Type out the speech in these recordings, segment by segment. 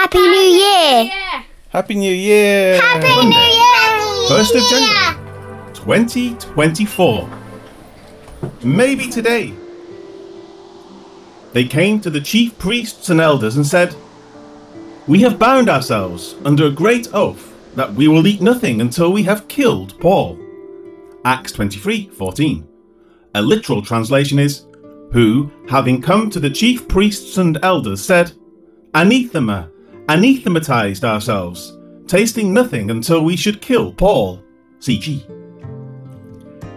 Happy New Year! Happy New Year! Happy Monday, New Year! 1st of January 2024. Maybe today. They came to the chief priests and elders and said, We have bound ourselves under a great oath that we will eat nothing until we have killed Paul. Acts 23:14. A literal translation is, Who, having come to the chief priests and elders, said, Anathema, anathematized ourselves, tasting nothing until we should kill Paul. CG.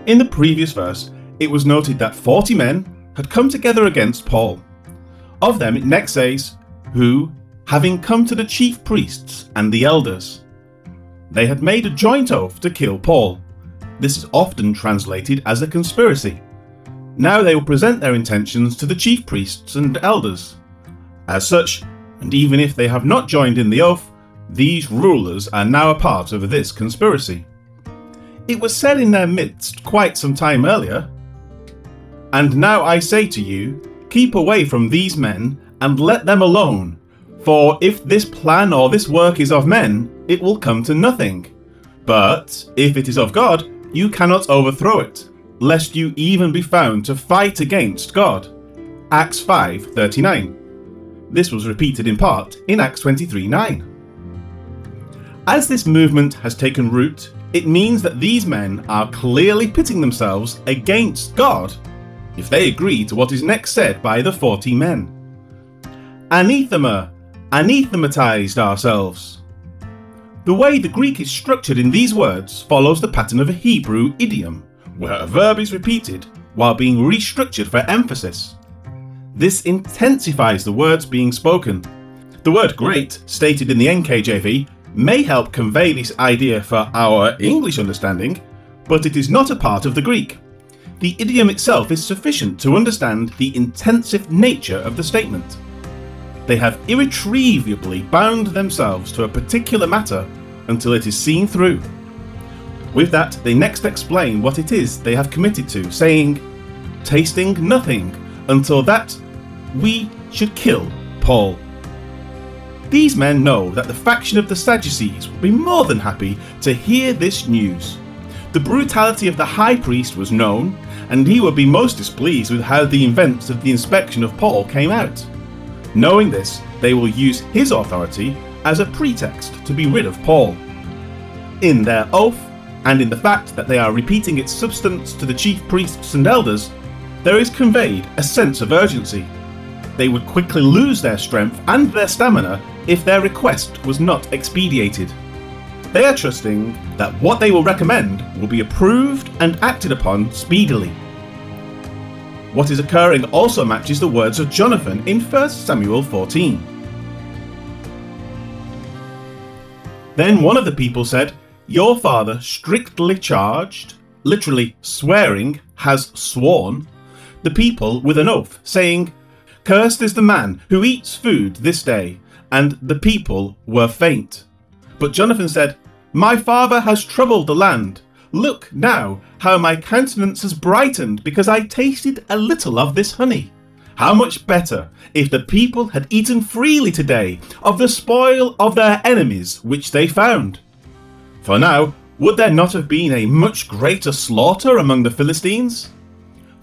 In the previous verse, it was noted that 40 men had come together against Paul. Of them, it next says, Who, having come to the chief priests and the elders, they had made a joint oath to kill Paul. This is often translated as a conspiracy. Now they will present their intentions to the chief priests and elders. As such, and even if they have not joined in the oath, these rulers are now a part of this conspiracy. It was said in their midst quite some time earlier. And now I say to you, keep away from these men and let them alone, for if this plan or this work is of men, it will come to nothing. But if it is of God, you cannot overthrow it, lest you even be found to fight against God. Acts 5:39. This was repeated in part in Acts 23:9. As this movement has taken root, it means that these men are clearly pitting themselves against God if they agree to what is next said by the 40 men. Anathema, anathematized ourselves. The way the Greek is structured in these words follows the pattern of a Hebrew idiom, where a verb is repeated while being restructured for emphasis. This intensifies the words being spoken. The word great, stated in the NKJV, may help convey this idea for our English understanding, but it is not a part of the Greek. The idiom itself is sufficient to understand the intensive nature of the statement. They have irretrievably bound themselves to a particular matter until it is seen through. With that, they next explain what it is they have committed to, saying, Tasting nothing until that we should kill Paul. These men know that the faction of the Sadducees will be more than happy to hear this news. The brutality of the high priest was known, and he would be most displeased with how the events of the inspection of Paul came out. Knowing this, they will use his authority as a pretext to be rid of Paul. In their oath, and in the fact that they are repeating its substance to the chief priests and elders, there is conveyed a sense of urgency. They would quickly lose their strength and their stamina if their request was not expedited. They are trusting that what they will recommend will be approved and acted upon speedily. What is occurring also matches the words of Jonathan in 1 Samuel 14. Then one of the people said, Your father strictly charged, literally swearing, has sworn, the people with an oath, saying, Cursed is the man who eats food this day. And the people were faint. But Jonathan said, My father has troubled the land. Look now how my countenance has brightened because I tasted a little of this honey. How much better if the people had eaten freely today of the spoil of their enemies which they found. For now, would there not have been a much greater slaughter among the Philistines?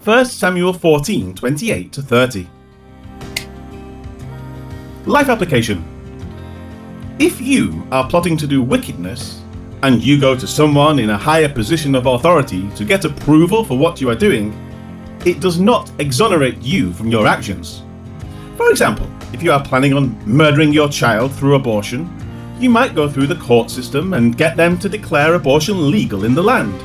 1 Samuel 14 28 30. Life application. If you are plotting to do wickedness, and you go to someone in a higher position of authority to get approval for what you are doing, it does not exonerate you from your actions. For example, if you are planning on murdering your child through abortion, you might go through the court system and get them to declare abortion legal in the land.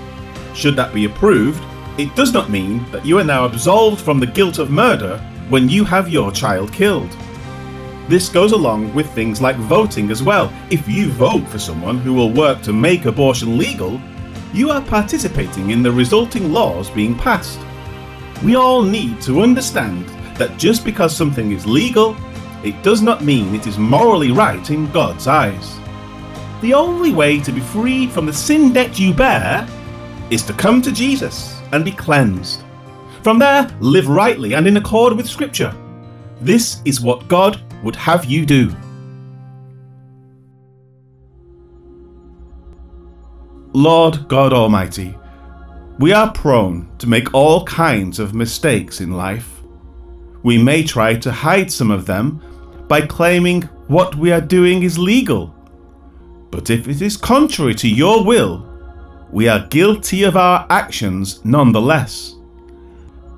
Should that be approved, it does not mean that you are now absolved from the guilt of murder when you have your child killed. This goes along with things like voting as well. If you vote for someone who will work to make abortion legal, you are participating in the resulting laws being passed. We all need to understand that just because something is legal, it does not mean it is morally right in God's eyes. The only way to be freed from the sin debt you bear is to come to Jesus and be cleansed. From there, live rightly and in accord with Scripture. This is what God would have you do. Lord God Almighty, we are prone to make all kinds of mistakes in life. We may try to hide some of them by claiming what we are doing is legal. But if it is contrary to your will, we are guilty of our actions nonetheless.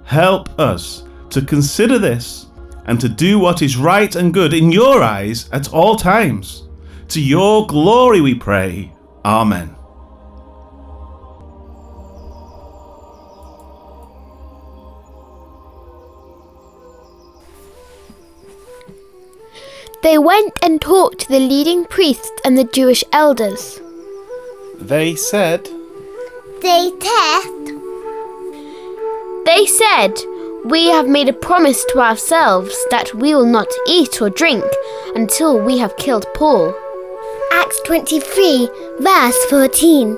Help us to consider this and to do what is right and good in your eyes at all times. To your glory we pray. Amen. They went and talked to the leading priests and the Jewish elders. They said, They test. They said, We have made a promise to ourselves that we will not eat or drink until we have killed Paul. Acts 23, verse 14.